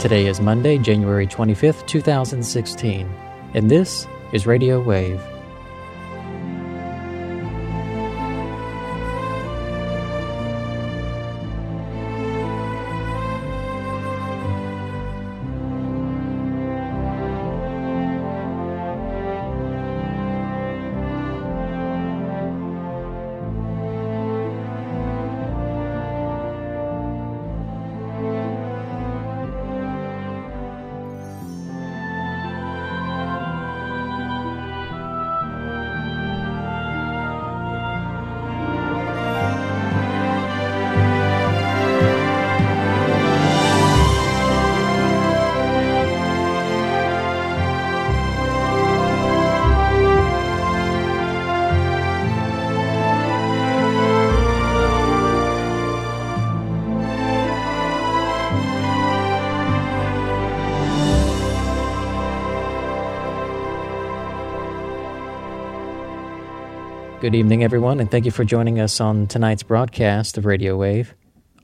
Today is Monday, January 25th, 2016, and this is Radio Wave. Good evening, everyone, and thank you for joining us on tonight's broadcast of Radio Wave.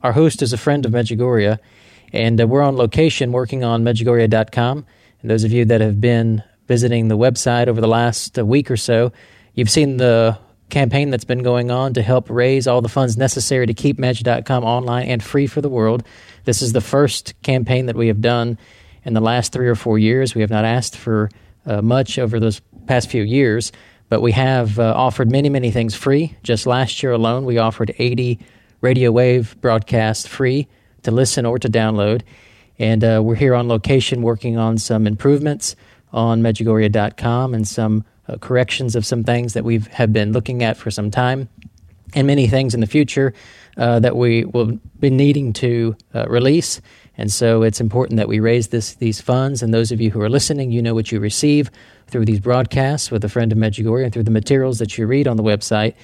Our host is a friend of Medjugorje, and uh, we're on location working on Medjugorje.com. And those of you that have been visiting the website over the last uh, week or so, you've seen the campaign that's been going on to help raise all the funds necessary to keep Medj.com online and free for the world. This is the first campaign that we have done in the last three or four years. We have not asked for uh, much over those past few years. But we have uh, offered many, many things free. Just last year alone, we offered 80 radio wave broadcasts free to listen or to download. And uh, we're here on location working on some improvements on Medjugorje.com and some uh, corrections of some things that we have been looking at for some time, and many things in the future uh, that we will be needing to uh, release. And so it's important that we raise this, these funds. And those of you who are listening, you know what you receive through these broadcasts with a friend of Medjugorje and through the materials that you read on the website.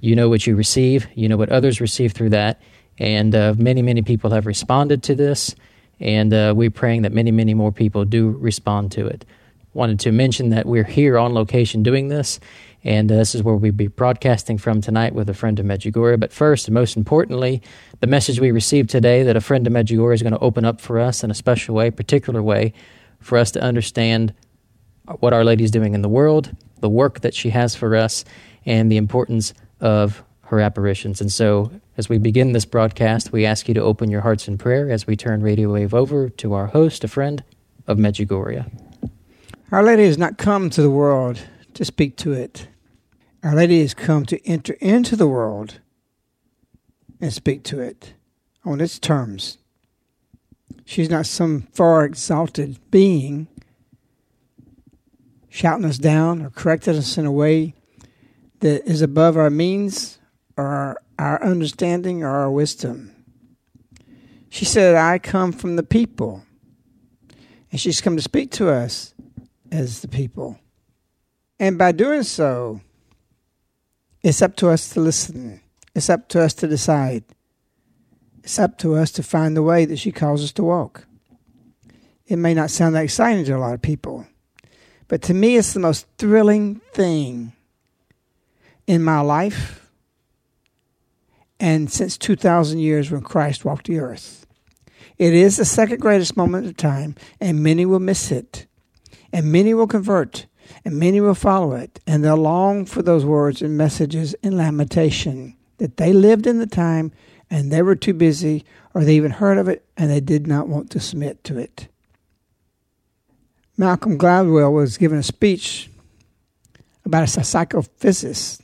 You know what you receive, you know what others receive through that. And uh, many, many people have responded to this. And uh, we're praying that many, many more people do respond to it. Wanted to mention that we're here on location doing this. And uh, this is where we'll be broadcasting from tonight with a friend of Medjugorje. But first, and most importantly, the message we received today that a friend of Medjugorje is going to open up for us in a special way, particular way, for us to understand what Our Lady is doing in the world, the work that she has for us, and the importance of her apparitions. And so, as we begin this broadcast, we ask you to open your hearts in prayer as we turn Radio Wave over to our host, a friend of Medjugorje. Our Lady has not come to the world to speak to it. Our Lady has come to enter into the world and speak to it on its terms. She's not some far exalted being shouting us down or correcting us in a way that is above our means or our understanding or our wisdom. She said, I come from the people. And she's come to speak to us as the people. And by doing so, it's up to us to listen. It's up to us to decide. It's up to us to find the way that she calls us to walk. It may not sound that exciting to a lot of people, but to me, it's the most thrilling thing in my life and since 2,000 years when Christ walked the earth. It is the second greatest moment of time, and many will miss it, and many will convert, and many will follow it, and they'll long for those words and messages in lamentation that they lived in the time and they were too busy, or they even heard of it and they did not want to submit to it. Malcolm Gladwell was given a speech about a psychophysicist.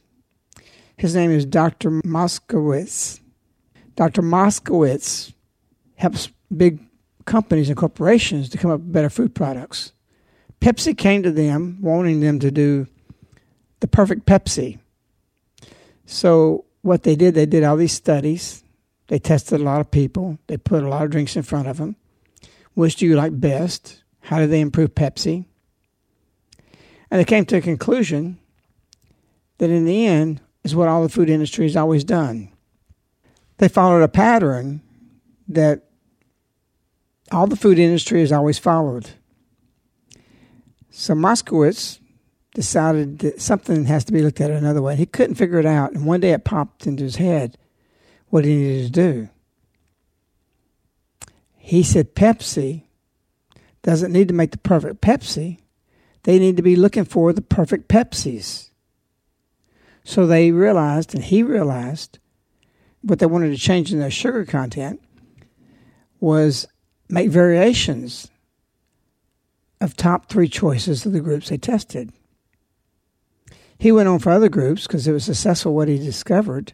His name is Dr. Moskowitz. Dr. Moskowitz helps big companies and corporations to come up with better food products. Pepsi came to them wanting them to do the perfect Pepsi. So, what they did, they did all these studies. They tested a lot of people. They put a lot of drinks in front of them. Which do you like best? How do they improve Pepsi? And they came to a conclusion that in the end is what all the food industry has always done. They followed a pattern that all the food industry has always followed. So Moskowitz decided that something has to be looked at another way. He couldn't figure it out, and one day it popped into his head what he needed to do. He said Pepsi doesn't need to make the perfect Pepsi. They need to be looking for the perfect Pepsis. So they realized, and he realized, what they wanted to change in their sugar content was make variations of top three choices of the groups they tested. He went on for other groups because it was successful what he discovered,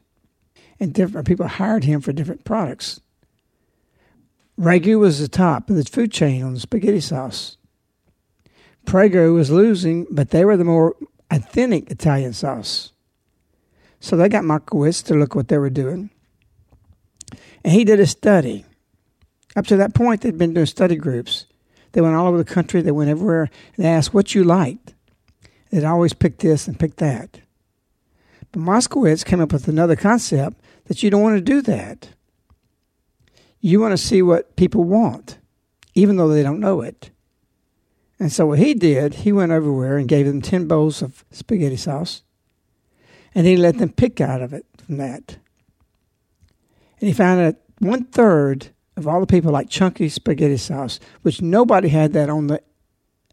and different people hired him for different products. Ragu was the top of the food chain on the spaghetti sauce. Prego was losing, but they were the more authentic Italian sauce. So they got Moskowitz to look what they were doing. And he did a study. Up to that point, they'd been doing study groups. They went all over the country, they went everywhere, and they asked what you liked. They'd always pick this and pick that. But Moskowitz came up with another concept that you don't want to do that. You want to see what people want, even though they don't know it. And so what he did, he went everywhere and gave them 10 bowls of spaghetti sauce, and he let them pick out of it from that. And he found that one third of all the people like chunky spaghetti sauce, which nobody had that on the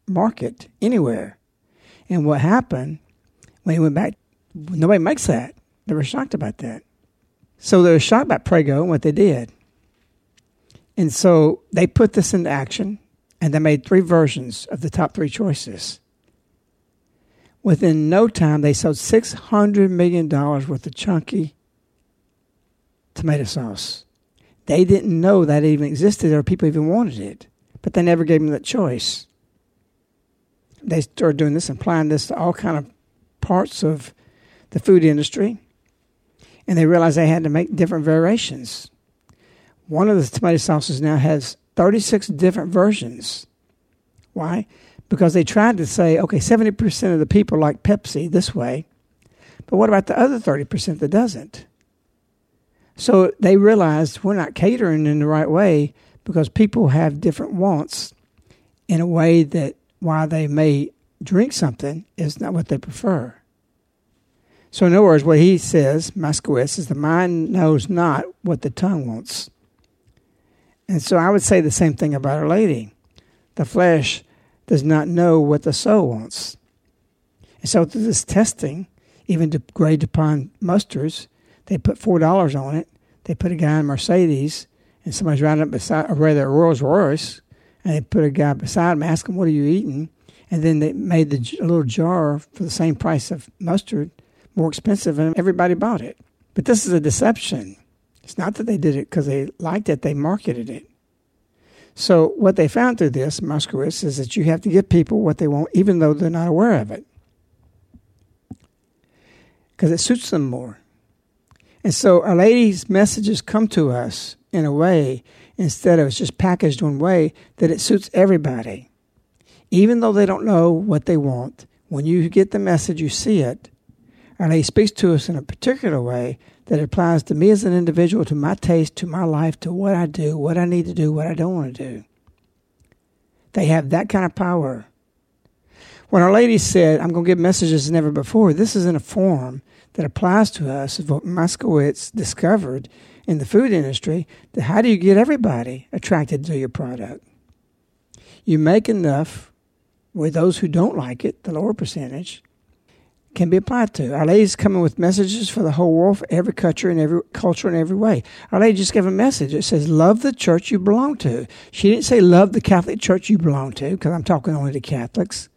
market anywhere. And what happened when he went back, nobody makes that. They were shocked about that. So they were shocked about Prego and what they did. And so they put this into action and they made three versions of the top three choices. Within no time, they sold $600 million worth of chunky tomato sauce. They didn't know that even existed or people even wanted it, but they never gave them that choice. They started doing this, applying this to all kind of parts of the food industry, and they realized they had to make different variations. One of the tomato sauces now has 36 different versions. Why? Because they tried to say, okay, 70% of the people like Pepsi this way, but what about the other 30% that doesn't? So they realized we're not catering in the right way because people have different wants in a way that while they may drink something is not what they prefer. So in other words, what he says, Moskowitz, is the mind knows not what the tongue wants. And so I would say the same thing about Our Lady. The flesh does not know what the soul wants. And so through this testing, even to grade upon mustards, they put four dollars on it. They put a guy in Mercedes, and somebody's riding up beside, or rather, a Rolls Royce, and they put a guy beside him, ask him, "What are you eating?" And then they made the a little jar for the same price of mustard, more expensive, and everybody bought it. But this is a deception. It's not that they did it because they liked it, they marketed it. So, what they found through this, Moskowitz, is that you have to give people what they want, even though they're not aware of it, because it suits them more. And so, Our Lady's messages come to us in a way, instead of it's just packaged one way, that it suits everybody. Even though they don't know what they want, when you get the message, you see it, and He speaks to us in a particular way that applies to me as an individual, to my taste, to my life, to what I do, what I need to do, what I don't want to do. They have that kind of power. When Our Lady said, I'm going to give messages never before, this is in a form that applies to us of what Moskowitz discovered in the food industry that how do you get everybody attracted to your product? You make enough where those who don't like it, the lower percentage, can be applied to. Our Lady's coming with messages for the whole world, for every culture and every culture in every way. Our Lady just gave a message. It says, "Love the church you belong to." She didn't say, "Love the Catholic Church you belong to," because I'm talking only to Catholics.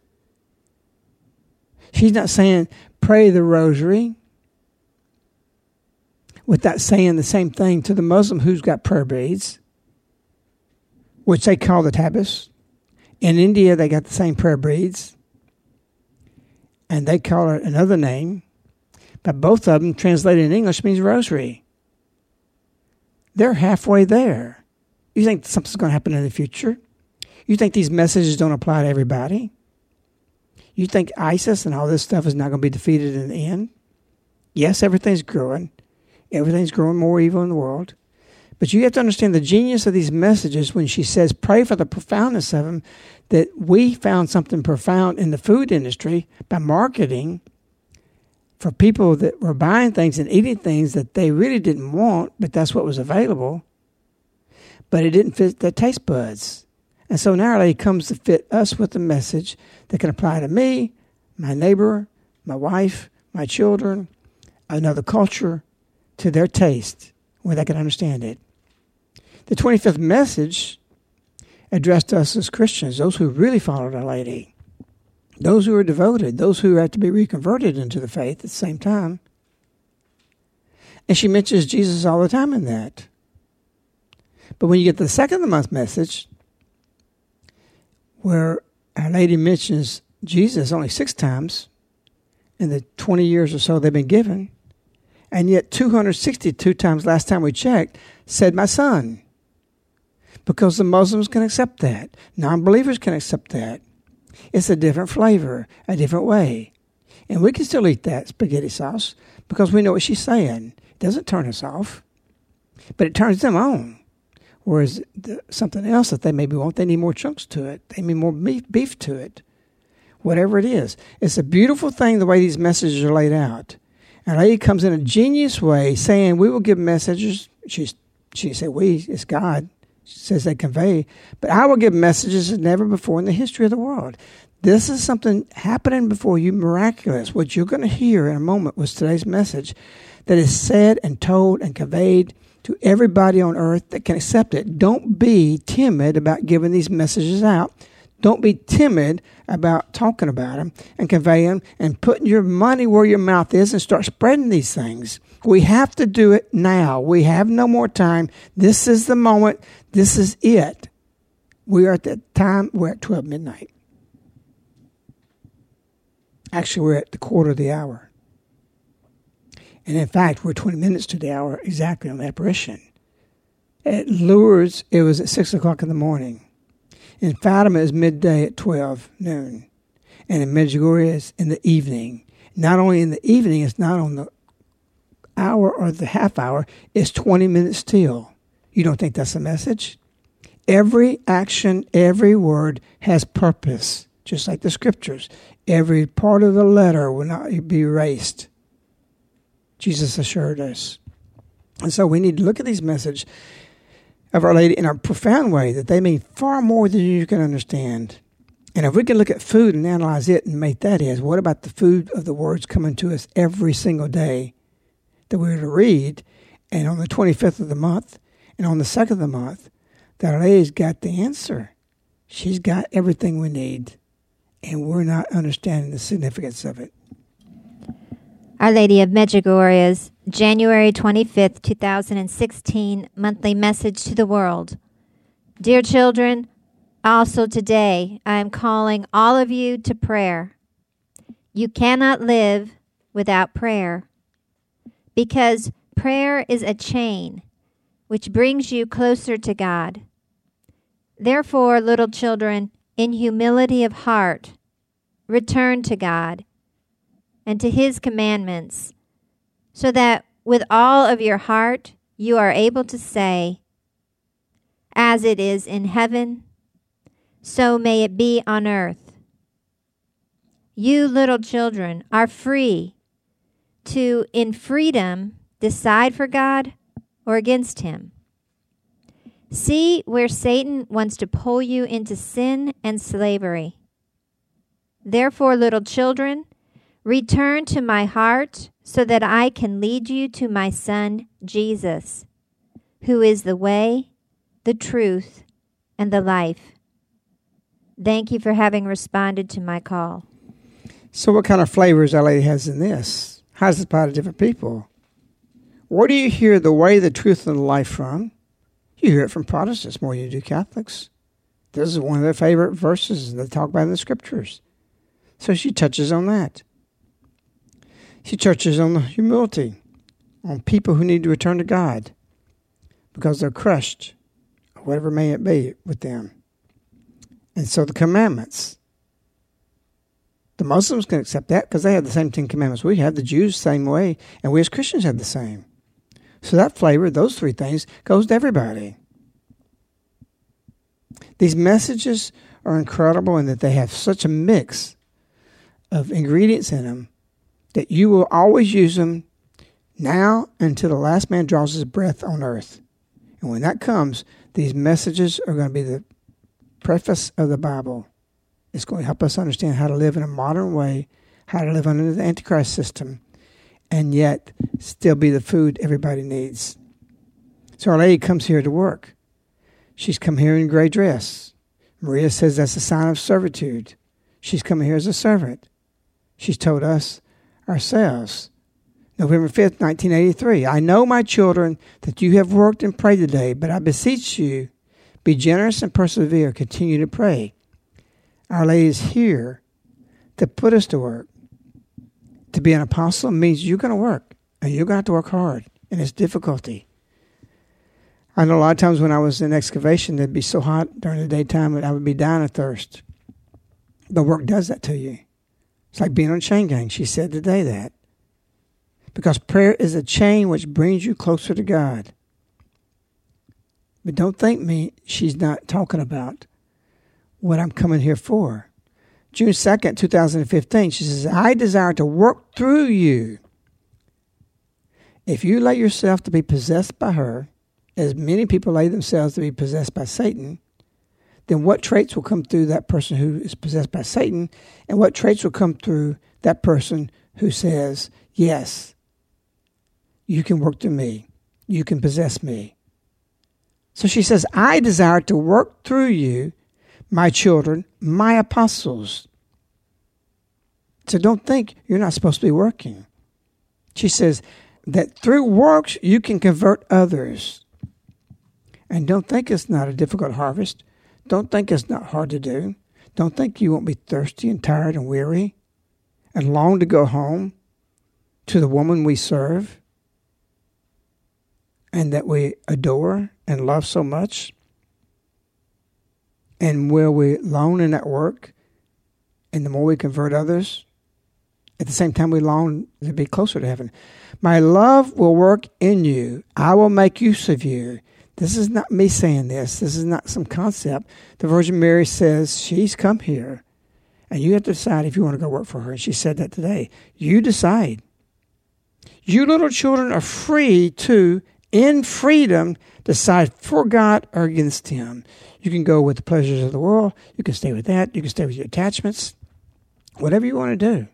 She's not saying pray the Rosary. Without saying the same thing to the Muslim who's got prayer beads, which they call the tabbis. In India, they got the same prayer beads and they call it another name, but both of them translated in English means rosary. They're halfway there. You think something's going to happen in the future? You think these messages don't apply to everybody? You think ISIS and all this stuff is not going to be defeated in the end? Yes, everything's growing. Everything's growing more evil in the world. But you have to understand the genius of these messages when she says, pray for the profoundness of them, that we found something profound in the food industry by marketing for people that were buying things and eating things that they really didn't want, but that's what was available. But it didn't fit their taste buds. And so now Lady comes to fit us with a message that can apply to me, my neighbor, my wife, my children, another culture, to their taste, where they can understand it. The 25th message addressed us as Christians, those who really followed Our Lady, those who are devoted, those who have to be reconverted into the faith at the same time. And she mentions Jesus all the time in that. But when you get to the second of the month message, where Our Lady mentions Jesus only six times in the 20 years or so they've been given, and yet 262 times last time we checked said, My son. Because the Muslims can accept that, non believers can accept that. It's a different flavor, a different way. And we can still eat that spaghetti sauce because we know what she's saying. It doesn't turn us off, but it turns them on. Whereas the, something else that they maybe want, they need more chunks to it. They need more beef, beef to it. Whatever it is. It's a beautiful thing the way these messages are laid out. And lady comes in a genius way saying, We will give messages. She's, she said, We, it's God. She says they convey. But I will give messages as never before in the history of the world. This is something happening before you miraculous. What you're going to hear in a moment was today's message that is said and told and conveyed to everybody on earth that can accept it. Don't be timid about giving these messages out. Don't be timid about talking about them and conveying them and putting your money where your mouth is and start spreading these things. We have to do it now. We have no more time. This is the moment. This is it. We are at the time, we're at 12 midnight. Actually, we're at the quarter of the hour. And in fact, we're 20 minutes to the hour exactly on the apparition. At Lourdes, it was at 6 o'clock in the morning. In Fatima, is midday at 12 noon. And in Medjugorje, it's in the evening. Not only in the evening, it's not on the hour or the half hour, it's 20 minutes till. You don't think that's a message? Every action, every word has purpose, just like the scriptures. Every part of the letter will not be erased. Jesus assured us. And so we need to look at these messages of Our Lady in a profound way that they mean far more than you can understand. And if we can look at food and analyze it and make that is, what about the food of the words coming to us every single day that we're to read? And on the 25th of the month and on the 2nd of the month, that Our Lady's got the answer. She's got everything we need. And we're not understanding the significance of it. Our Lady of Medjugorje's January 25th, 2016 monthly message to the world. Dear children, also today I am calling all of you to prayer. You cannot live without prayer because prayer is a chain which brings you closer to God. Therefore, little children, in humility of heart, return to God and to his commandments, so that with all of your heart you are able to say, As it is in heaven, so may it be on earth. You little children are free to, in freedom, decide for God or against Him. See where Satan wants to pull you into sin and slavery. Therefore, little children, Return to my heart so that I can lead you to my Son, Jesus, who is the way, the truth, and the life. Thank you for having responded to my call. So, what kind of flavors Lady has in this? How does it apply to different people? Where do you hear the way, the truth, and the life from? You hear it from Protestants more than you do Catholics. This is one of their favorite verses they talk about in the scriptures. So she touches on that. She touches on the humility, on people who need to return to God because they're crushed, or whatever may it be with them. And so the commandments. The Muslims can accept that because they have the same Ten Commandments we have. The Jews, same way. And we as Christians have the same. So that flavor, those three things, goes to everybody. These messages are incredible in that they have such a mix of ingredients in them that you will always use them now until the last man draws his breath on earth. And when that comes, these messages are going to be the preface of the Bible It's going to help us understand how to live in a modern way, how to live under the Antichrist system, and yet still be the food everybody needs. So Our Lady comes here to work. She's come here in gray dress. Maria says that's a sign of servitude. She's coming here as a servant. She's told us ourselves. November 5th, 1983. I know, my children, that you have worked and prayed today, but I beseech you, be generous and persevere. Continue to pray. Our Lady is here to put us to work. To be an apostle means you're going to work, and you're going to have to work hard, and it's difficulty. I know a lot of times when I was in excavation, it'd be so hot during the daytime that I would be dying of thirst. The work does that to you. It's like being on chain gang. She said today that. Because prayer is a chain which brings you closer to God. But don't think me she's not talking about what I'm coming here for. June 2nd, 2015, she says, I desire to work through you. If you let yourself to be possessed by her, as many people lay themselves to be possessed by Satan, then what traits will come through that person who is possessed by Satan, and what traits will come through that person who says, Yes, you can work through me, you can possess me. So she says, I desire to work through you, my children, my apostles. So don't think you're not supposed to be working. She says that through works you can convert others. And don't think it's not a difficult harvest. Don't think it's not hard to do. Don't think you won't be thirsty and tired and weary and long to go home to the woman we serve and that we adore and love so much. And where we long in that work, and the more we convert others, at the same time we long to be closer to heaven. My love will work in you. I will make use of you. This is not me saying this. This is not some concept. The Virgin Mary says she's come here, and you have to decide if you want to go work for her. And she said that today. You decide. You little children are free to, in freedom, decide for God or against Him. You can go with the pleasures of the world. You can stay with that. You can stay with your attachments. Whatever you want to do.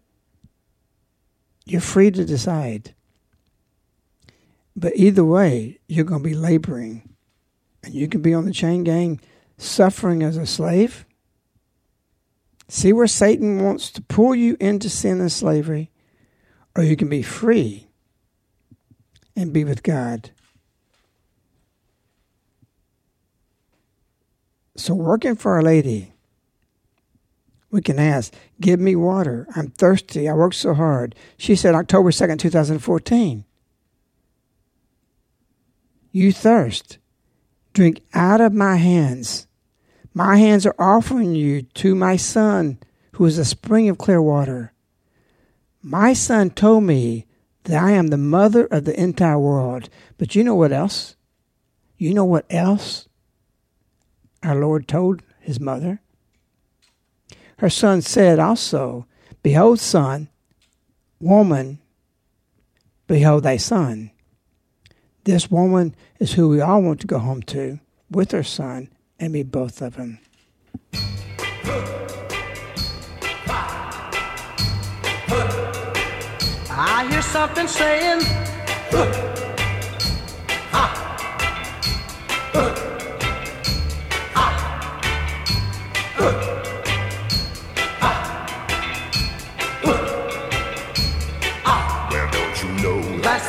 You're free to decide. But either way, you're going to be laboring and you can be on the chain gang suffering as a slave. See where Satan wants to pull you into sin and slavery, or you can be free and be with God. So, working for Our Lady, we can ask, Give me water. I'm thirsty. I worked so hard. She said October 2nd, 2014. You thirst. Drink out of my hands. My hands are offering you to my son, who is a spring of clear water. My son told me that I am the mother of the entire world. But you know what else? You know what else our Lord told his mother? Her son said also, Behold, son, woman, behold thy son. This woman is who we all want to go home to with her son and meet both of them. I hear something saying,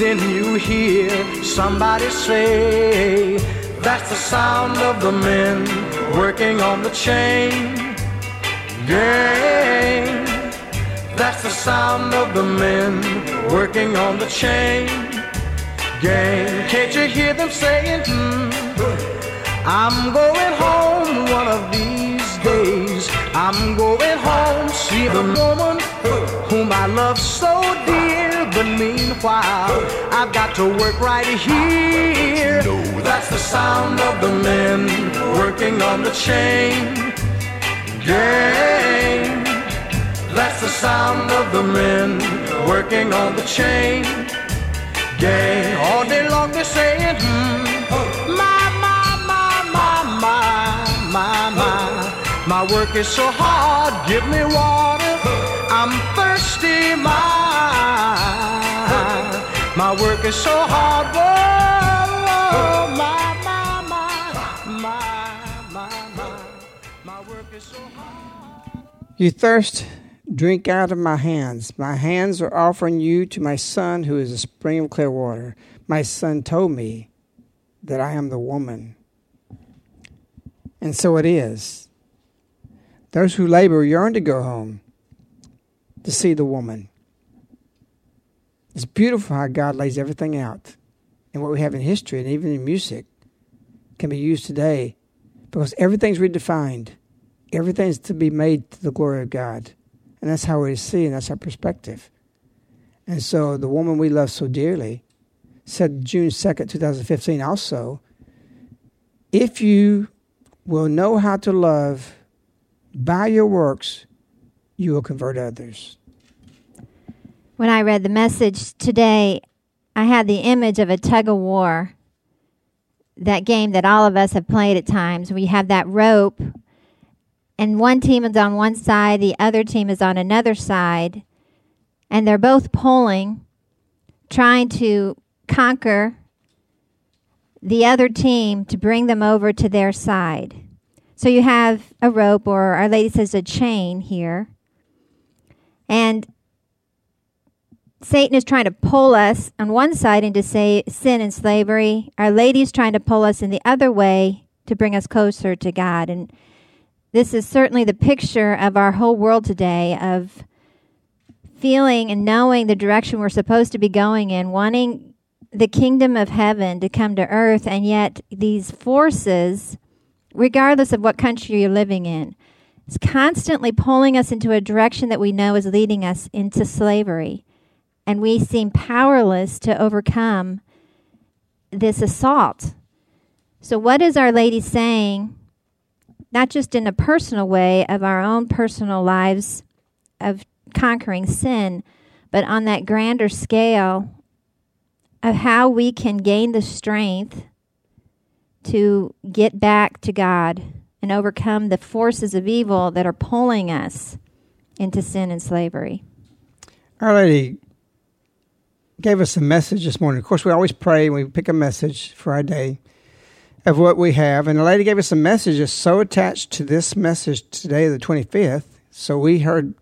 then you hear somebody say, That's the sound of the men working on the chain gang. That's the sound of the men working on the chain gang. Can't you hear them saying, hmm, I'm going home one of these days. I'm going home, see the woman whom I love so dear. But meanwhile, I've got to work right here. No, That's the sound of the men working on the chain gang. That's the sound of the men working on the chain gang. All day long they're saying, hmm, my, my, my, my, my, my, my. My work is so hard, give me water. I'm My work is so hard, whoa, oh, my, my, my, my, my, my. My work is so hard. You thirst, drink out of my hands. My hands are offering you to my son, who is a spring of clear water. My son told me that I am the woman. And so it is. Those who labor yearn to go home to see the woman. It's beautiful how God lays everything out. And what we have in history and even in music can be used today because everything's redefined. Everything's to be made to the glory of God. And that's how we see, and that's our perspective. And so the woman we love so dearly said June 2nd, 2015 also, if you will know how to love by your works, you will convert others. When I read the message today, I had the image of a tug of war. That game that all of us have played at times, We have that rope, and one team is on one side, the other team is on another side, and they're both pulling, trying to conquer the other team to bring them over to their side. So you have a rope, or Our Lady says a chain here. And Satan is trying to pull us on one side into say, sin and slavery. Our Lady is trying to pull us in the other way to bring us closer to God. And this is certainly the picture of our whole world today of feeling and knowing the direction we're supposed to be going in, wanting the kingdom of heaven to come to earth, and yet these forces, regardless of what country you're living in, is constantly pulling us into a direction that we know is leading us into slavery and we seem powerless to overcome this assault. So, what is Our Lady saying, not just in a personal way of our own personal lives of conquering sin, but on that grander scale of how we can gain the strength to get back to God and overcome the forces of evil that are pulling us into sin and slavery? Our Lady gave us a message this morning. Of course, we always pray we pick a message for our day of what we have. And the lady gave us a message that's so attached to this message today, the 25th. So we heard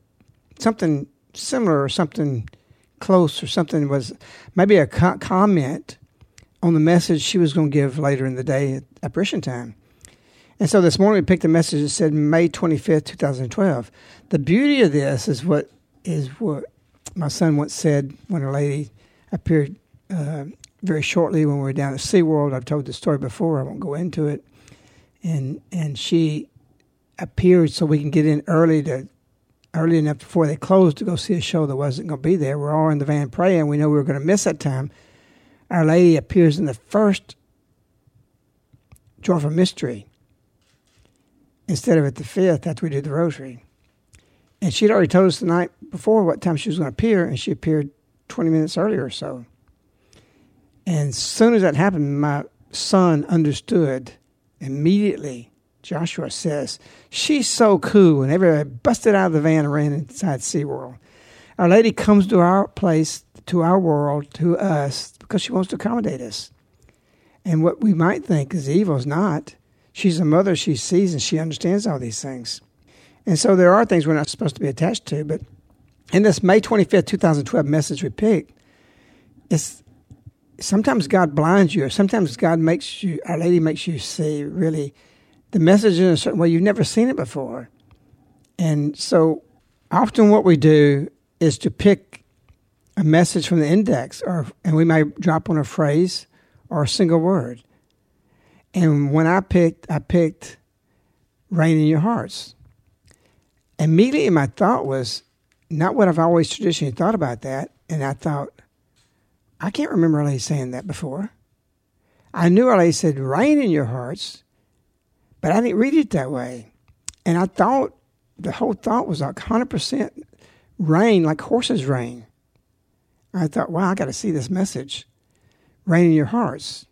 something similar or something close or something was maybe a co- comment on the message she was going to give later in the day at apparition time. And so this morning we picked a message that said May 25th, 2012. The beauty of this is what is what my son once said when a lady appeared uh, very shortly when we were down at SeaWorld. I've told the story before. I won't go into it. And and she appeared so we can get in early to early enough before they closed to go see a show that wasn't going to be there. We're all in the van praying. We know we were going to miss that time. Our Lady appears in the first Joyful Mystery instead of at the fifth after we did the Rosary. And she'd already told us the night before what time she was going to appear, and she appeared 20 minutes earlier or so. And as soon as that happened, my son understood immediately. Joshua says, She's so cool. And everybody busted out of the van and ran inside SeaWorld. Our Lady comes to our place, to our world, to us, because she wants to accommodate us. And what we might think is evil is not. She's a mother, she sees and she understands all these things. And so there are things we're not supposed to be attached to. But in this May 25th, 2012 message we picked, it's sometimes God blinds you, or sometimes God makes you, Our Lady makes you see really the message in a certain way you've never seen it before. And so often what we do is to pick a message from the index, or and we may drop on a phrase or a single word. And when I picked, I picked Rain in Your Hearts." Immediately, my thought was not what I've always traditionally thought about that, and I thought, I can't remember Ali saying that before. I knew Ali said "Reign in your hearts," but I didn't read it that way, and I thought the whole thought was like hundred percent rein, like horses rein. I thought, wow, I got to see this message. Reign in your hearts.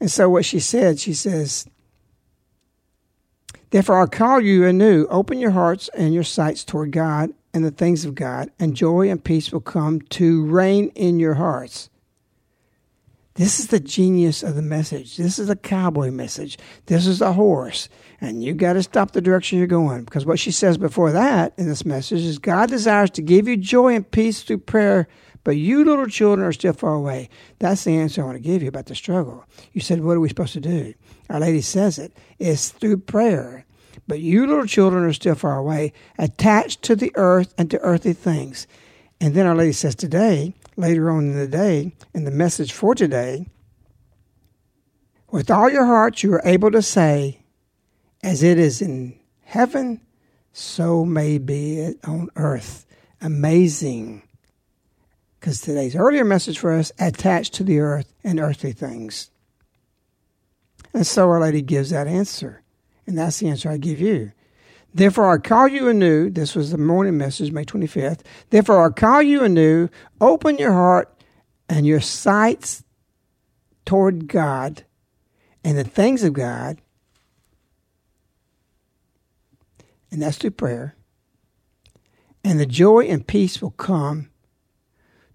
And so what she said, she says, Therefore I call you anew, open your hearts and your sights toward God and the things of God, and joy and peace will come to reign in your hearts. This is the genius of the message. This is a cowboy message. This is a horse. And you got to stop the direction you're going. Because what she says before that in this message is God desires to give you joy and peace through prayer but you little children are still far away. That's the answer I want to give you about the struggle. You said, What are we supposed to do? Our Lady says it. It's through prayer. But you little children are still far away, attached to the earth and to earthly things. And then Our Lady says today, later on in the day, in the message for today, with all your heart you are able to say, as it is in heaven, so may be it on earth. Amazing because today's earlier message for us attached to the earth and earthly things. And so Our Lady gives that answer. And that's the answer I give you. Therefore, I call you anew. This was the morning message, May 25th. Therefore, I call you anew. Open your heart and your sights toward God and the things of God. And that's through prayer. And the joy and peace will come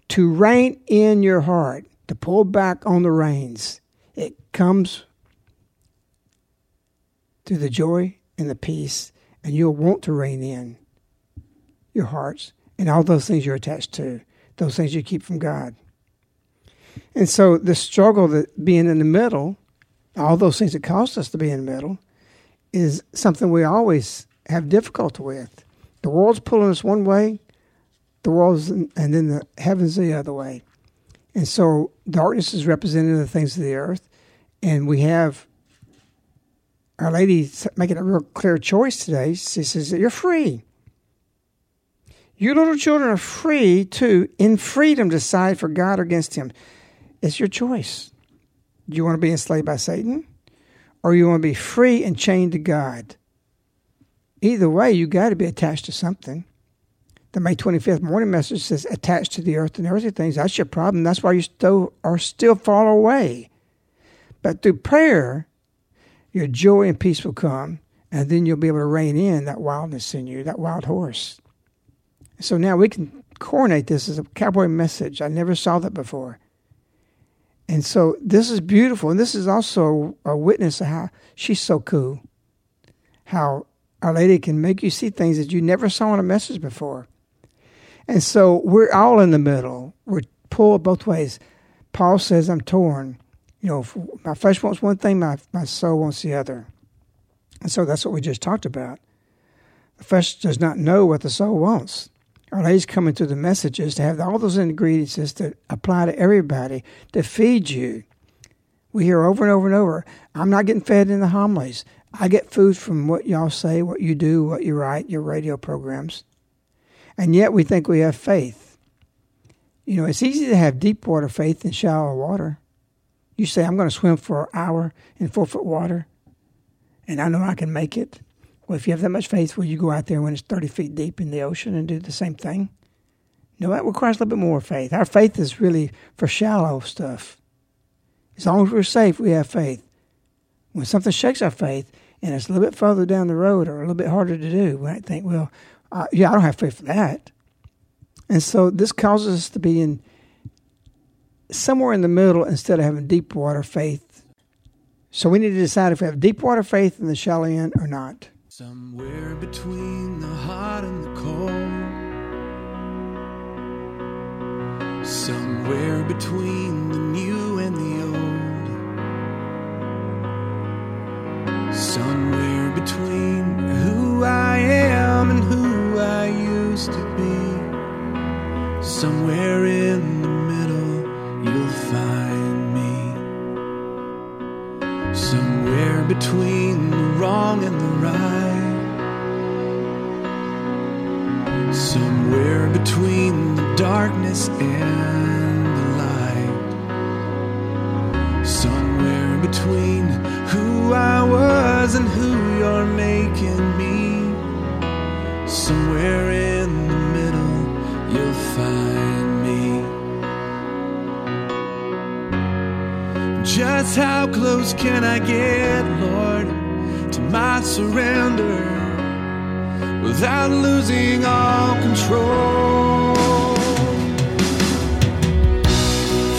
to reign in your heart, to pull back on the reins. It comes through the joy and the peace, and you'll want to rein in your hearts and all those things you're attached to, those things you keep from God. And so the struggle that being in the middle, all those things that cost us to be in the middle, is something we always have difficulty with. The world's pulling us one way, the world and then the heavens the other way. And so darkness is represented the things of the earth, and we have Our Lady making a real clear choice today. She says that you're free. You little children are free to, in freedom, decide for God or against Him. It's your choice. Do you want to be enslaved by Satan, or you want to be free and chained to God? Either way, you got to be attached to something the May 25th morning message says attached to the earth and earthly things. That's your problem. That's why you still are still far away. But through prayer, your joy and peace will come, and then you'll be able to rein in that wildness in you, that wild horse. So now we can coronate this as a cowboy message. I never saw that before. And so this is beautiful. And this is also a witness of how she's so cool. How Our Lady can make you see things that you never saw in a message before. And so we're all in the middle. We're pulled both ways. Paul says, I'm torn. You know, my flesh wants one thing, my, my soul wants the other. And so that's what we just talked about. The flesh does not know what the soul wants. Our Lady's coming through the messages to have all those ingredients to apply to everybody to feed you. We hear over and over and over, I'm not getting fed in the homilies. I get food from what y'all say, what you do, what you write, your radio programs. And yet we think we have faith. You know, it's easy to have deep water faith in shallow water. You say, I'm going to swim for an hour in four foot water, and I know I can make it. Well, if you have that much faith, will you go out there when it's 30 feet deep in the ocean and do the same thing? No, that requires a little bit more faith. Our faith is really for shallow stuff. As long as we're safe, we have faith. When something shakes our faith and it's a little bit further down the road or a little bit harder to do, we might think, well, uh, yeah, I don't have faith for that. And so this causes us to be in somewhere in the middle instead of having deep water faith So we need to decide if we have deep water faith in the shallow end or not. Somewhere between the hot and the cold. Somewhere between the new and the old. Somewhere between who I am and who I used to be. Somewhere in Somewhere between the wrong and the right. Somewhere between the darkness and the light. Somewhere between who I was and who you're making me. Somewhere in the middle, you'll find Just how close can I get, Lord, to my surrender without losing all control?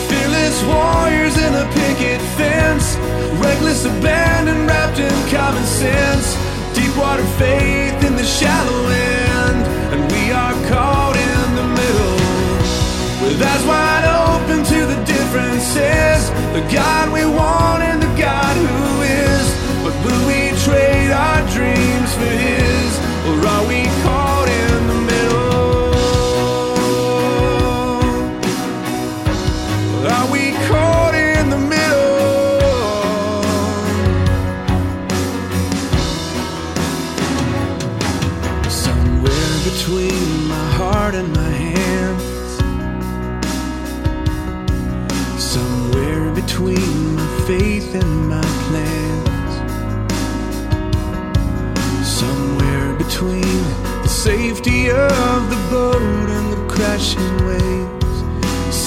Fearless warriors in a picket fence, reckless abandon wrapped in common sense, deep water faith God we want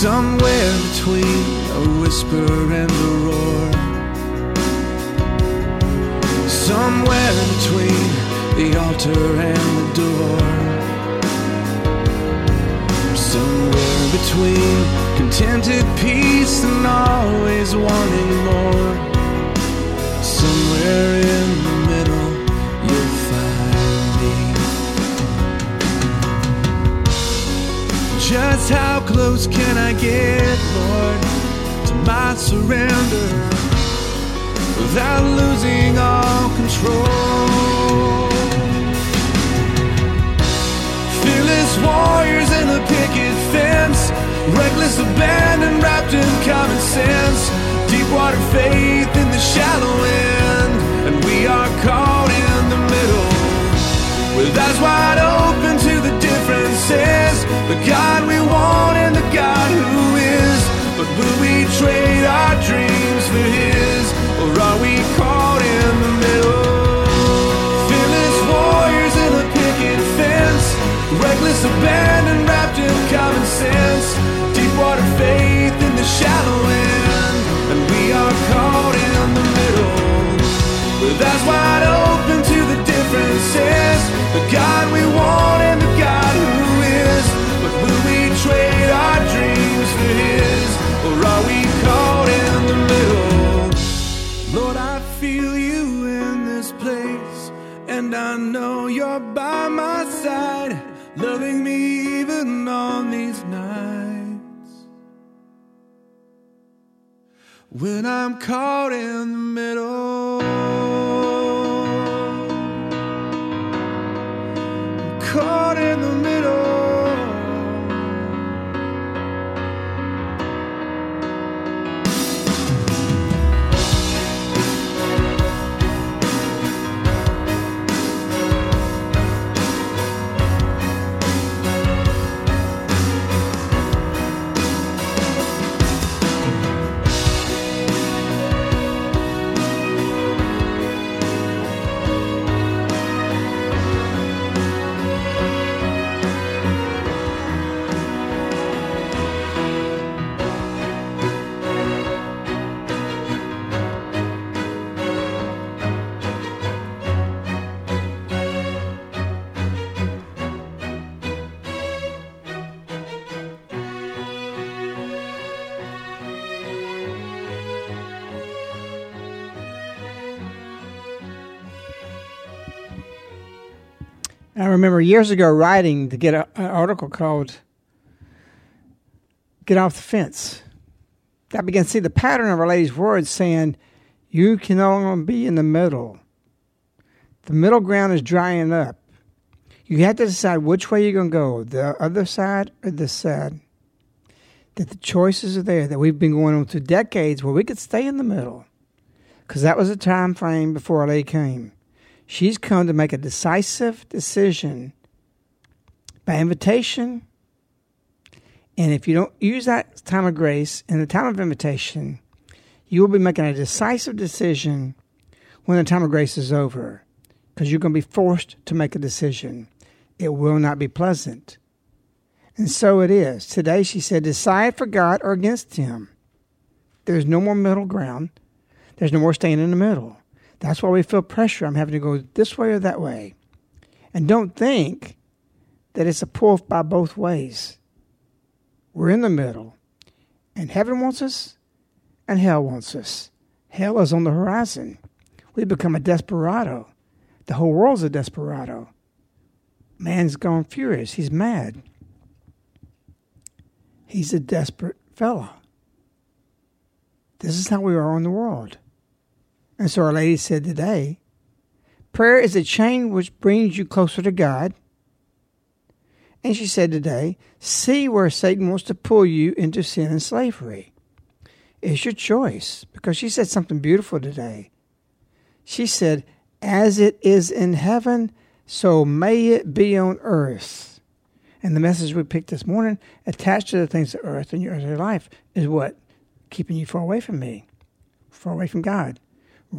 Somewhere between a whisper and a roar. Somewhere between the altar and the door. Somewhere between contented peace and always wanting more. Somewhere in Just how close can I get, Lord, to my surrender without losing all control? Fearless warriors in a picket fence, reckless abandon wrapped in common sense, deep water faith in the shallow end, and we are caught in the middle with eyes wide open the. The God we want and the God who is. But will we trade our dreams for His, or are we caught in the middle? Fearless warriors in a picket fence, reckless abandon wrapped in common sense, caught in remember years ago writing to get a, an article called Get Off the Fence. I began to see the pattern of Our Lady's words saying, You can no longer be in the middle. The middle ground is drying up. You have to decide which way you're going to go, the other side or this side. That the choices are there, that we've been going on through decades where we could stay in the middle. Because that was a time frame before Our Lady came. She's come to make a decisive decision by invitation. And if you don't use that time of grace in the time of invitation, you will be making a decisive decision when the time of grace is over because you're going to be forced to make a decision. It will not be pleasant. And so it is. Today she said, decide for God or against Him. There's no more middle ground. There's no more staying in the middle. That's why we feel pressure. I'm having to go this way or that way. And don't think that it's a pull by both ways. We're in the middle. And heaven wants us, and hell wants us. Hell is on the horizon. We become a desperado. The whole world's a desperado. Man's gone furious. He's mad. He's a desperate fellow. This is how we are in the world. And so Our Lady said today prayer is a chain which brings you closer to God. And she said today, see where Satan wants to pull you into sin and slavery. It's your choice because she said something beautiful today. She said, as it is in heaven, so may it be on earth. And the message we picked this morning, attached to the things of earth in your earthly life, is what? Keeping you far away from me, far away from God.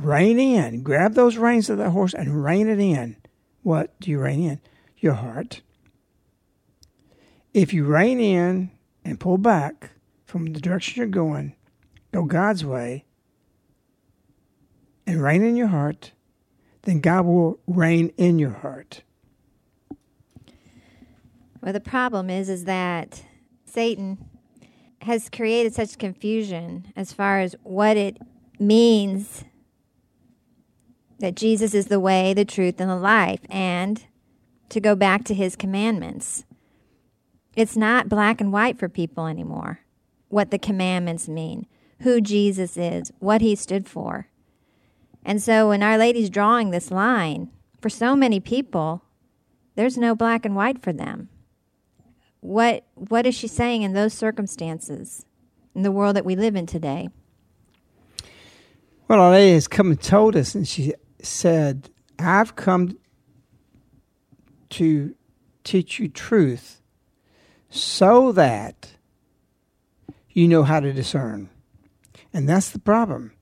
Rein in. Grab those reins of that horse and rein it in. What do you rein in? Your heart. If you rein in and pull back from the direction you're going, go God's way, and rein in your heart, then God will reign in your heart. Well, the problem is, is that Satan has created such confusion as far as what it means that Jesus is the way, the truth, and the life, and to go back to his commandments. It's not black and white for people anymore, what the commandments mean, who Jesus is, what he stood for. And so when Our Lady's drawing this line, for so many people, there's no black and white for them. What what is she saying in those circumstances in the world that we live in today? Well, Our Lady has come and told us, and she said, I've come to teach you truth so that you know how to discern. And that's the problem.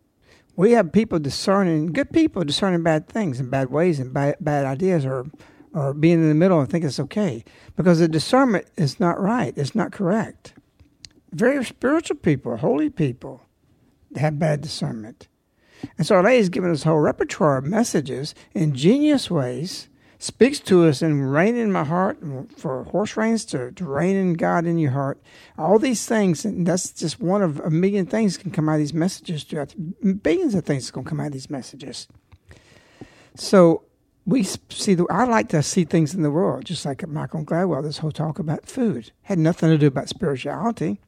We have people discerning, good people discerning bad things and bad ways and bad, bad ideas or, or being in the middle and think it's okay. Because the discernment is not right, it's not correct. Very spiritual people, holy people, have bad discernment. And so Our Lady's given us a whole repertoire of messages in genius ways, speaks to us in rein in my heart, for horse reins to, to rein in God in your heart. All these things, and that's just one of a million things can come out of these messages throughout billions of things can come out of these messages. So we see the I like to see things in the world, just like Malcolm Gladwell, this whole talk about food. Had nothing to do about spirituality.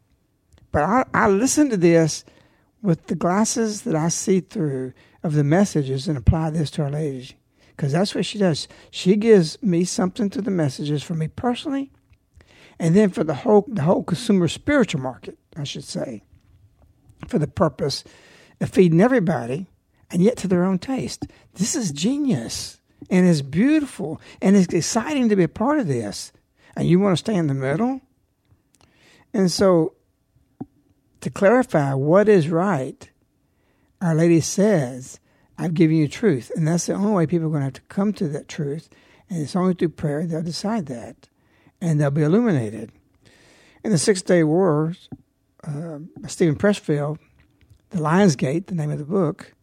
But I, I listened to this with the glasses that I see through of the messages and apply this to Our Lady. Because that's what she does. She gives me something to the messages for me personally, and then for the whole the whole consumer spiritual market, I should say, for the purpose of feeding everybody, and yet to their own taste. This is genius, and it's beautiful, and it's exciting to be a part of this. And you want to stay in the middle, and so to clarify what is right, Our Lady says, I've given you truth. And that's the only way people are going to have to come to that truth. And it's only through prayer they'll decide that. And they'll be illuminated. In the Six Day War, uh, Steven Pressfield, The Lion's Gate, the name of the book,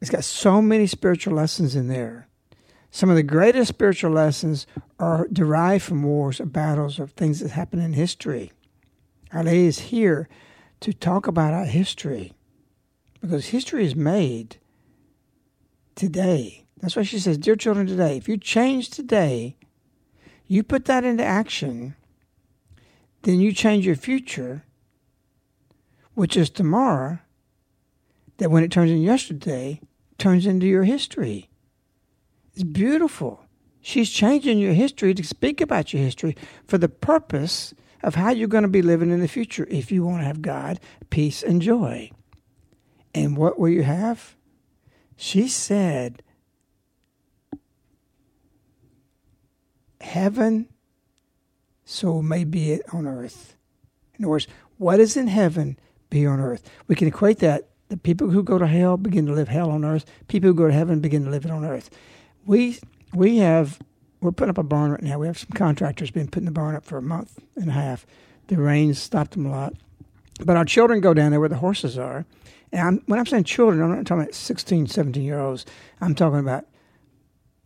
it's got so many spiritual lessons in there. Some of the greatest spiritual lessons are derived from wars or battles or things that happen in history. Our Lady is here to talk about our history because history is made today. That's why she says, Dear children, today, if you change today, You put that into action, then you change your future, which is tomorrow, that when it turns into yesterday, turns into your history. It's beautiful. She's changing your history to speak about your history for the purpose of how you're going to be living in the future if you want to have God, peace, and joy. And what will you have? She said, Heaven, so may be it on earth. In other words, what is in heaven be on earth. We can equate that. The people who go to hell begin to live hell on earth. People who go to heaven begin to live it on earth. We we have we're putting up a barn right now. We have some contractors been putting the barn up for a month and a half. The rains stopped them a lot. But our children go down there where the horses are. And I'm, when I'm saying children, I'm not talking about 16, 17 year olds. I'm talking about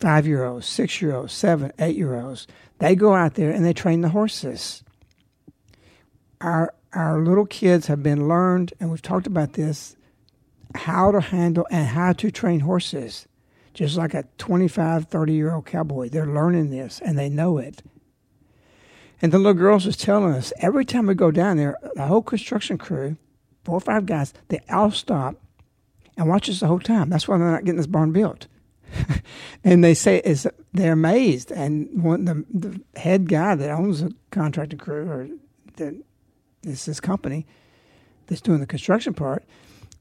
five year olds, six year olds, seven, eight year olds. They go out there and they train the horses. Our our little kids have been learned, and we've talked about this, how to handle and how to train horses. Just like a 25, 30 year old cowboy. They're learning this and they know it. And the little girls was telling us every time we go down there, the whole construction crew, four or five guys, they all stop and watch us the whole time. That's why they're not getting this barn built. and they say is they're amazed. And one the the head guy that owns the contracting crew or the this this company that's doing the construction part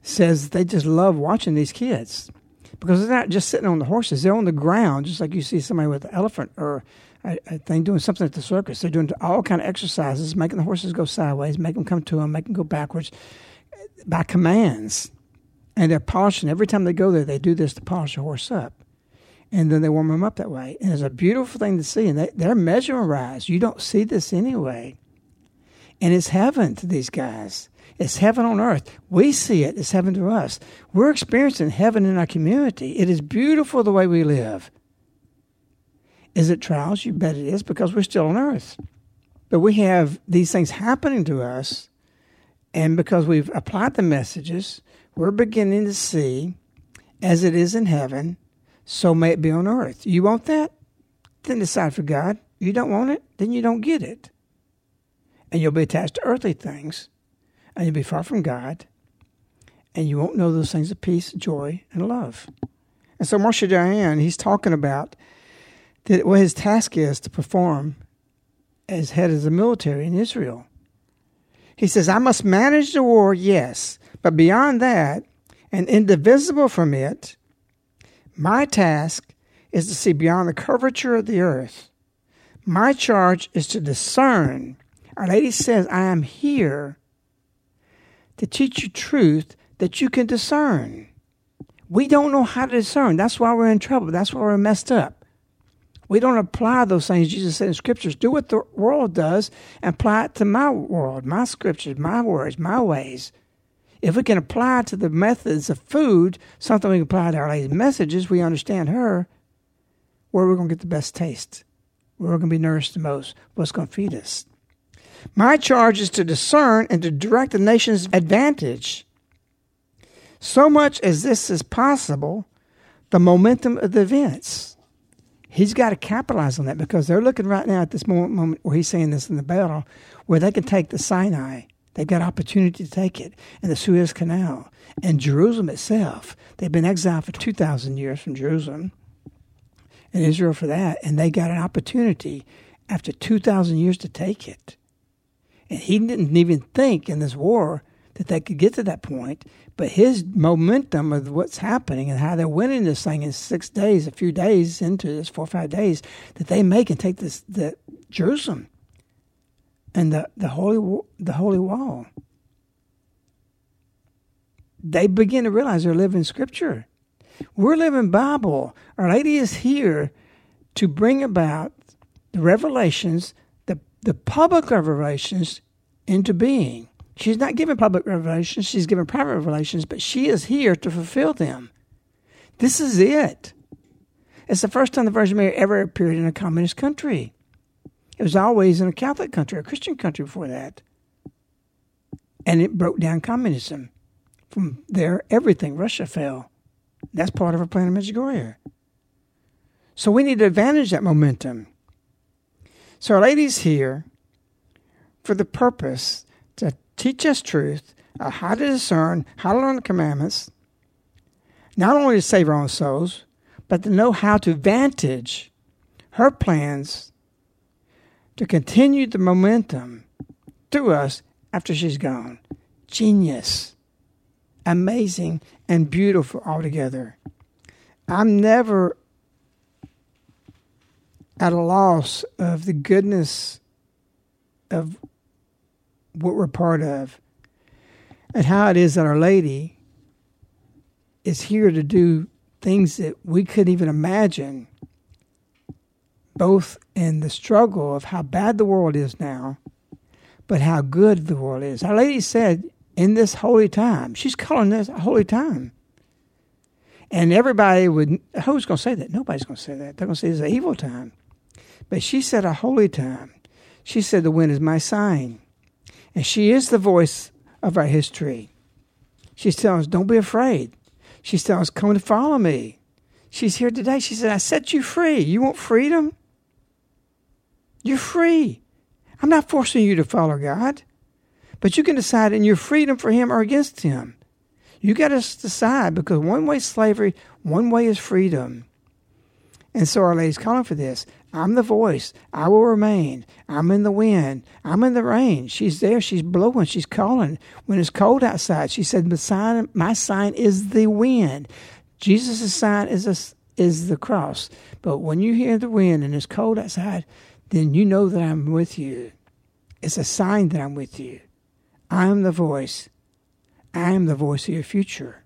says they just love watching these kids because they're not just sitting on the horses; they're on the ground, just like you see somebody with an elephant or a, a thing doing something at the circus. They're doing all kind of exercises, making the horses go sideways, make them come to them, make them go backwards by commands. And they're polishing every time they go there. They do this to polish a horse up, and then they warm them up that way. And it's a beautiful thing to see. And they, they're mesmerized. You don't see this anyway. And it's heaven to these guys. It's heaven on earth. We see it. It's heaven to us. We're experiencing heaven in our community. It is beautiful the way we live. Is it trials? You bet it is because we're still on earth. But we have these things happening to us. And because we've applied the messages, we're beginning to see as it is in heaven, so may it be on earth. You want that? Then decide for God. You don't want it? Then you don't get it and you'll be attached to earthly things, and you'll be far from God, and you won't know those things of peace, joy, and love. And so Moshe Dayan, he's talking about that what his task is to perform as head of the military in Israel. He says, I must manage the war, yes, but beyond that, and indivisible from it, my task is to see beyond the curvature of the earth. My charge is to discern our Lady says, I am here to teach you truth that you can discern. We don't know how to discern. That's why we're in trouble. That's why we're messed up. We don't apply those things Jesus said in scriptures. Do what the world does and apply it to my world, my scriptures, my words, my ways. If we can apply to the methods of food something we can apply to Our Lady's messages, we understand her, where we're going to get the best taste, where we're going to be nourished the most, what's going to feed us. My charge is to discern and to direct the nation's advantage. So much as this is possible, the momentum of the events. He's got to capitalize on that because they're looking right now at this moment where he's saying this in the battle, where they can take the Sinai. They've got opportunity to take it, and the Suez Canal, and Jerusalem itself. They've been exiled for 2,000 years from Jerusalem, and Israel for that, and they got an opportunity after 2,000 years to take it. And he didn't even think in this war that they could get to that point. But his momentum of what's happening and how they're winning this thing in six days, a few days into this, four or five days, that they make and take this the Jerusalem and the, the holy the holy wall. They begin to realize they're living Scripture. We're living Bible. Our Lady is here to bring about the revelations the public revelations into being. She's not giving public revelations, she's giving private revelations, but she is here to fulfill them. This is it. It's the first time the Virgin Mary ever appeared in a communist country. It was always in a Catholic country, a Christian country before that. And it broke down communism. From there, everything, Russia fell. That's part of her plan of Medjugorje. So we need to advantage that momentum. So our lady's here for the purpose to teach us truth, uh, how to discern, how to learn the commandments, not only to save our own souls, but to know how to vantage her plans to continue the momentum through us after she's gone. Genius. Amazing and beautiful altogether. I'm never at a loss of the goodness of what we're part of and how it is that Our Lady is here to do things that we couldn't even imagine, both in the struggle of how bad the world is now, but how good the world is. Our Lady said, in this holy time, she's calling this a holy time. And everybody would, who's going to say that? Nobody's going to say that. They're going to say it's an evil time. But she said a holy time. She said the wind is my sign. And she is the voice of our history. She's telling us, don't be afraid. She's telling us, come to follow me. She's here today. She said, I set you free. You want freedom? You're free. I'm not forcing you to follow God, but you can decide in your freedom for Him or against Him. You got to decide because one way is slavery, one way is freedom. And so Our Lady's calling for this. I'm the voice. I will remain. I'm in the wind. I'm in the rain. She's there. She's blowing. She's calling. When it's cold outside, she said, "My sign, my sign is the wind. Jesus' sign is a, is the cross. But when you hear the wind and it's cold outside, then you know that I'm with you. It's a sign that I'm with you. I am the voice. I am the voice of your future.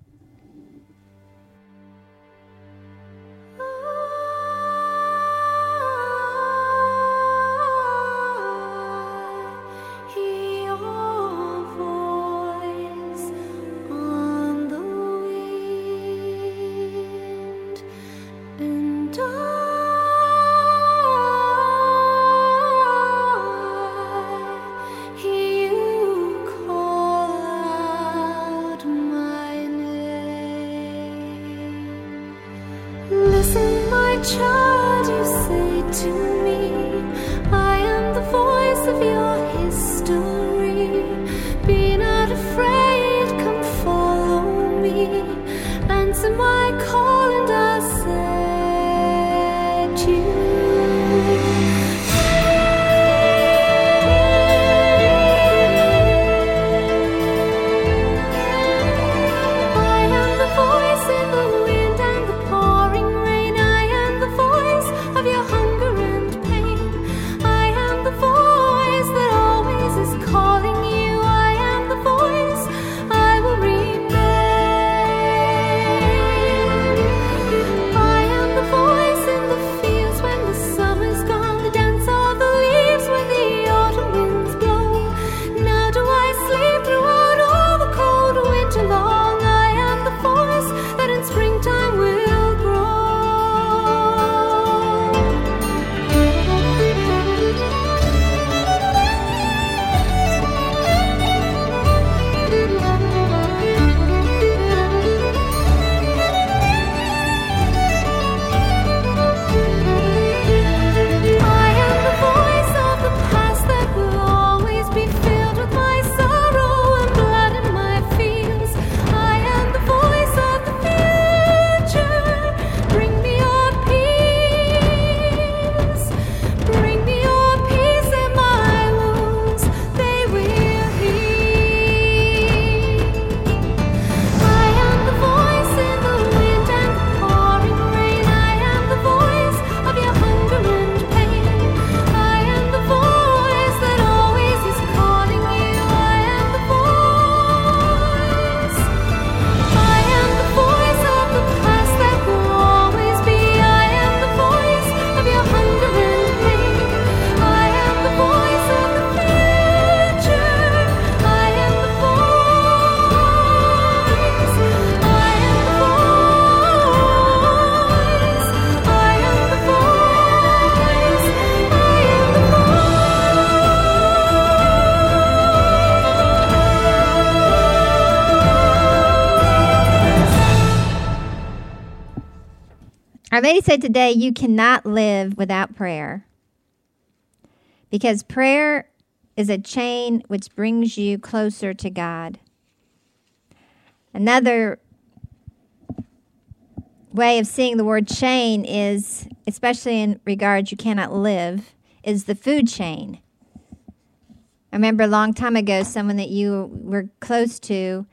Our Lady said today, you cannot live without prayer. Because prayer is a chain which brings you closer to God. Another way of seeing the word chain is, especially in regards you cannot live, is the food chain. I remember a long time ago, someone that you were close to,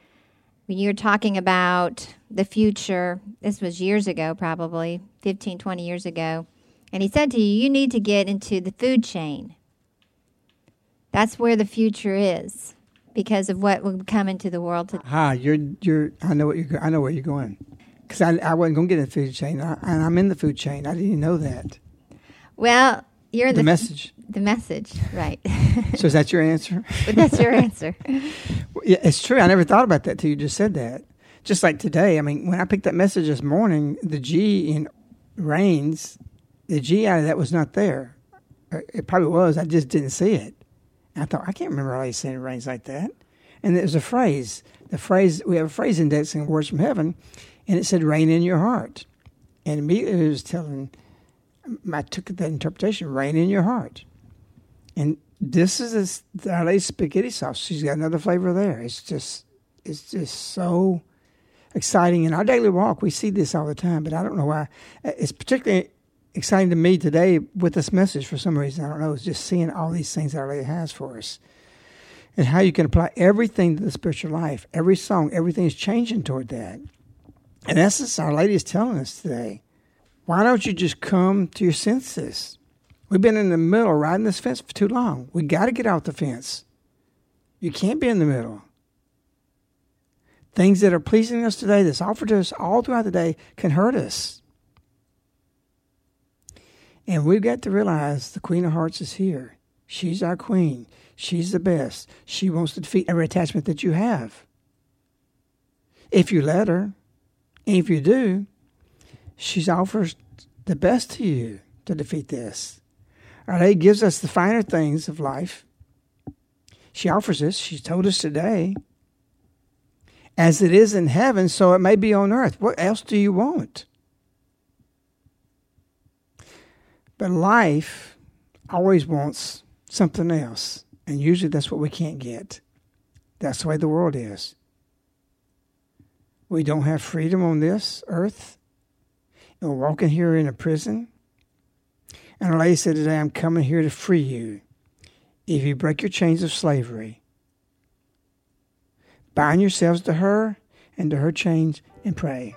when you were talking about the future. This was years ago, probably 15, 20 years ago. And he said to you, you need to get into the food chain. That's where the future is because of what will come into the world. To- Hi, you're you're. I know what you're. I know where you're going. Because I, I wasn't going to get in the food chain, I, and I'm in the food chain. I didn't even know that. well, you're in The the, message. The message, right. So is that your answer? but that's your answer. Well, Yeah, it's true. I never thought about that till you just said that. Just like today, I mean, when I picked that message this morning, the G in rains, the G out of that was not there. Uh, It probably was. I just didn't see it. And I thought, I can't remember always saying it rains like that. And it was a phrase. The phrase, we have a phrase index in Words from Heaven, and it said, rain in your heart. And immediately it was telling, I took that interpretation, rain in your heart. And this is this, Our Lady's spaghetti sauce. She's got another flavor there. It's just, it's just so exciting. In our daily walk, we see this all the time, but I don't know why. Uh, It's particularly exciting to me today with this message for some reason. I don't know. It's just seeing all these things that Our Lady has for us and how you can apply everything to the spiritual life. Every song, everything is changing toward that. In essence, Our Lady is telling us today why don't you just come to your senses? We've been in the middle riding this fence for too long. We got to get off the fence. You can't be in the middle. Things that are pleasing us today, that's offered to us all throughout the day, can hurt us. And we've got to realize the Queen of Hearts is here. She's our queen. She's the best. She wants to defeat every attachment that you have. If you let her, and if you do, she offers the best to you to defeat this. Our Lady gives us the finer things of life. She offers us, she told us today, as it is in heaven, so it may be on earth. What else do you want? But life always wants something else. And usually that's what we can't get. That's the way the world is. We don't have freedom on this earth. And we're walking here in a prison. And Our Lady said today, I'm coming here to free you. If you break your chains of slavery, bind yourselves to her and to her chains and pray.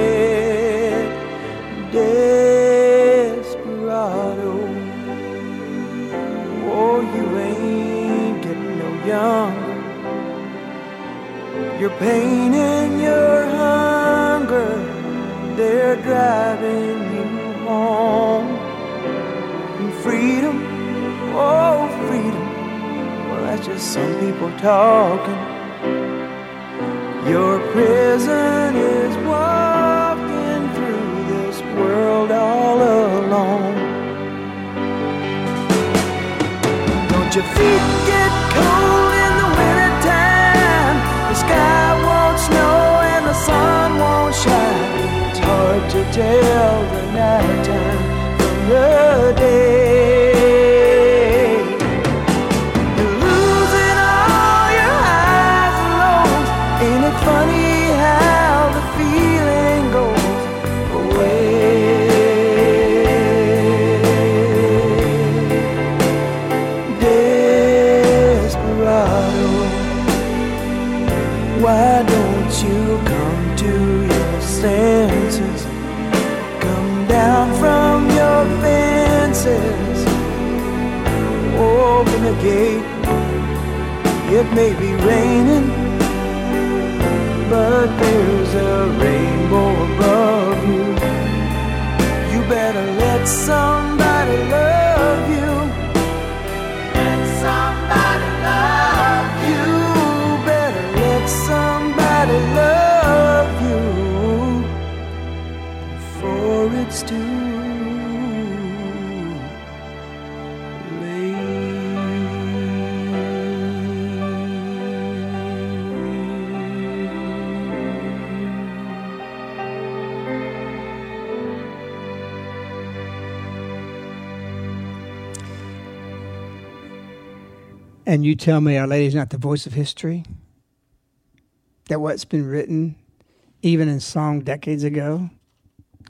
Pain and your hunger, they're driving you home. And freedom, oh, freedom. Well, that's just some people talking. Your prison is walking through this world all alone. Don't your feet get cold to tell the night time from the day. And you tell me Our Lady's not the voice of history? That what's been written, even in song decades ago,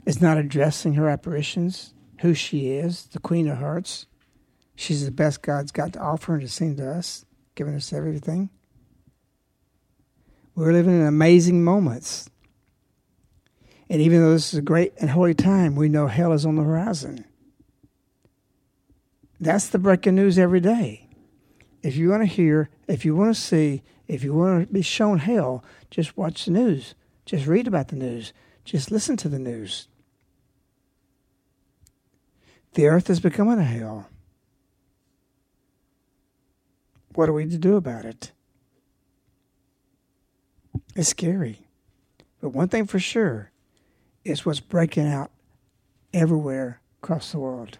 is not addressing her apparitions, who she is, the Queen of Hearts. She's the best God's got to offer and to sing to us, giving us everything. We're living in amazing moments. And even though this is a great and holy time, we know hell is on the horizon. That's the breaking news every day if you want to hear, if you want to see, if you want to be shown hell, just watch the news. Just read about the news. Just listen to the news. The earth is becoming a hell. What are we to do about it? It's scary. But one thing for sure is what's breaking out everywhere across the world.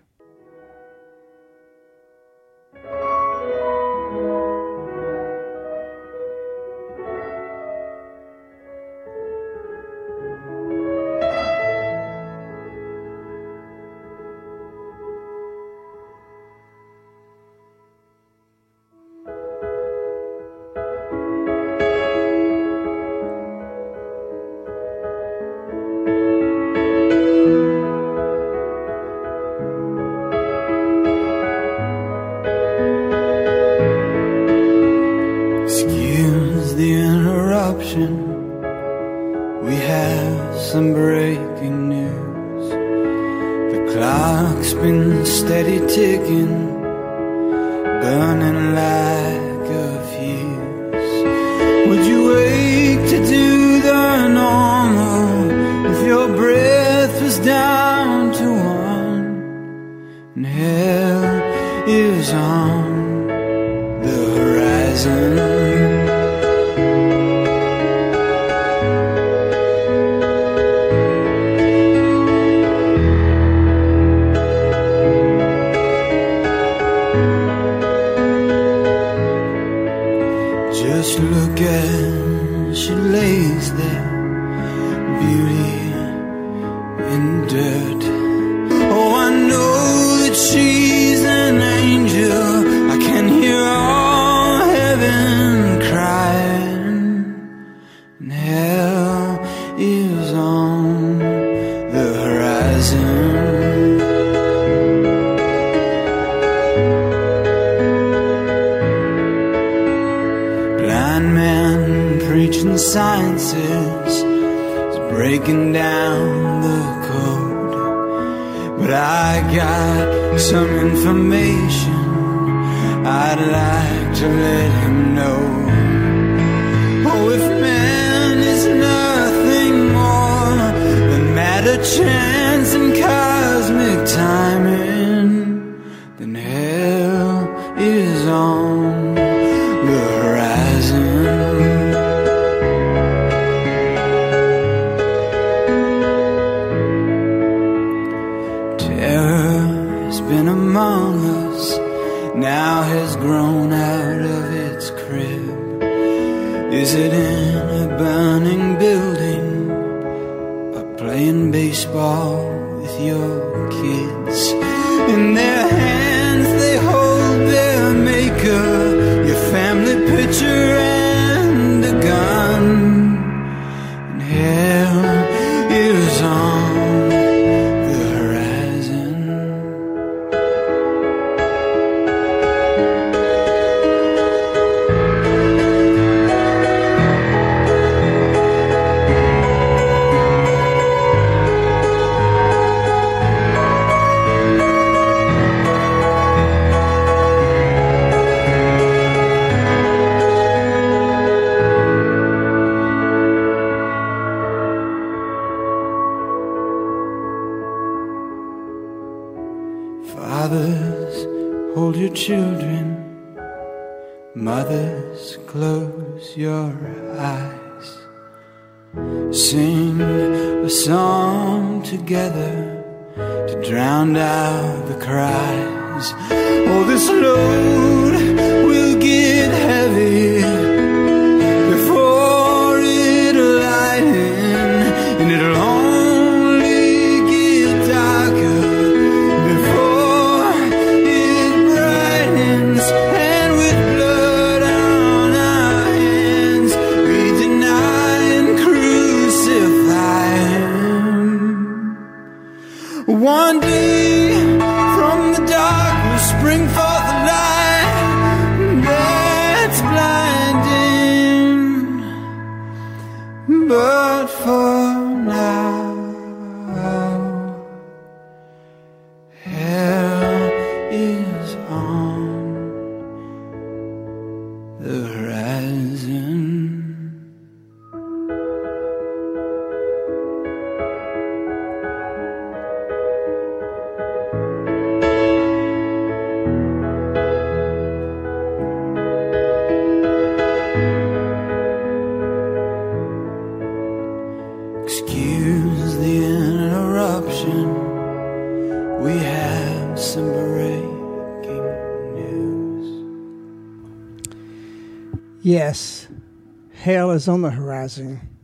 Is on the horizon.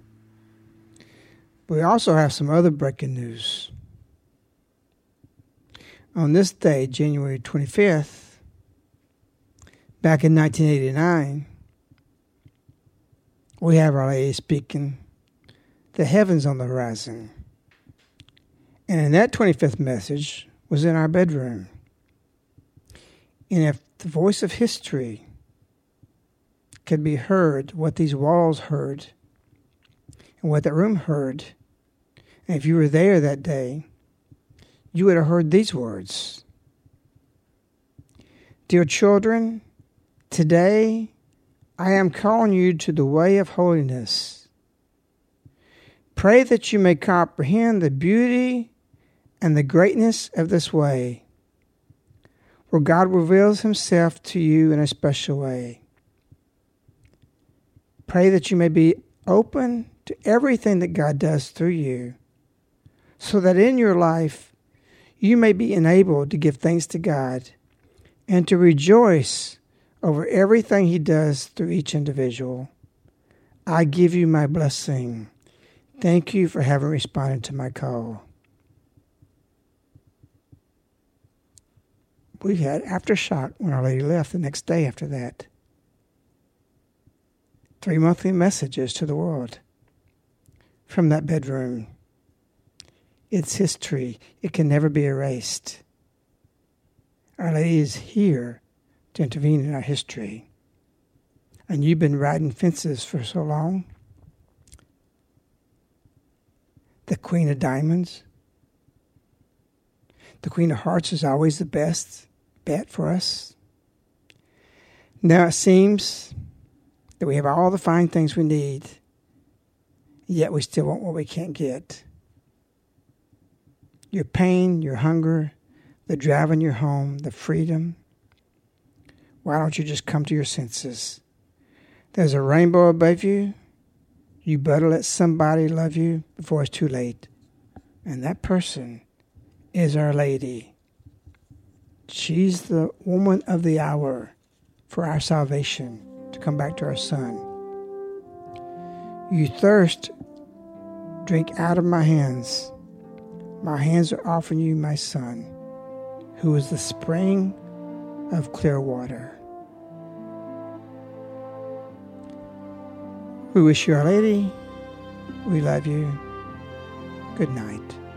We also have some other breaking news. On this day, January 25th, back in 1989, we have Our Lady speaking, The Heavens on the Horizon. And in that 25th message was in our bedroom. And if the voice of history could be heard, what these walls heard, and what that room heard. And if you were there that day, you would have heard these words Dear children, today I am calling you to the way of holiness. Pray that you may comprehend the beauty and the greatness of this way, where God reveals himself to you in a special way. Pray that you may be open to everything that God does through you, so that in your life you may be enabled to give thanks to God and to rejoice over everything He does through each individual. I give you my blessing. Thank you for having responded to my call. We had aftershock when Our Lady left the next day after that three monthly messages to the world from that bedroom. It's history, it can never be erased. Our Lady is here to intervene in our history. And you've been riding fences for so long. The Queen of Diamonds. The Queen of Hearts is always the best bet for us. Now it seems that we have all the fine things we need, yet we still want what we can't get. Your pain, your hunger, the drive in your home, the freedom. Why don't you just come to your senses? There's a rainbow above you. You better let somebody love you before it's too late. And that person is Our Lady. She's the woman of the hour for our salvation to come back to our Son. You thirst, drink out of my hands, My hands are offering you my son, who is the spring of clear water. We wish you, Our Lady, we love you. Good night.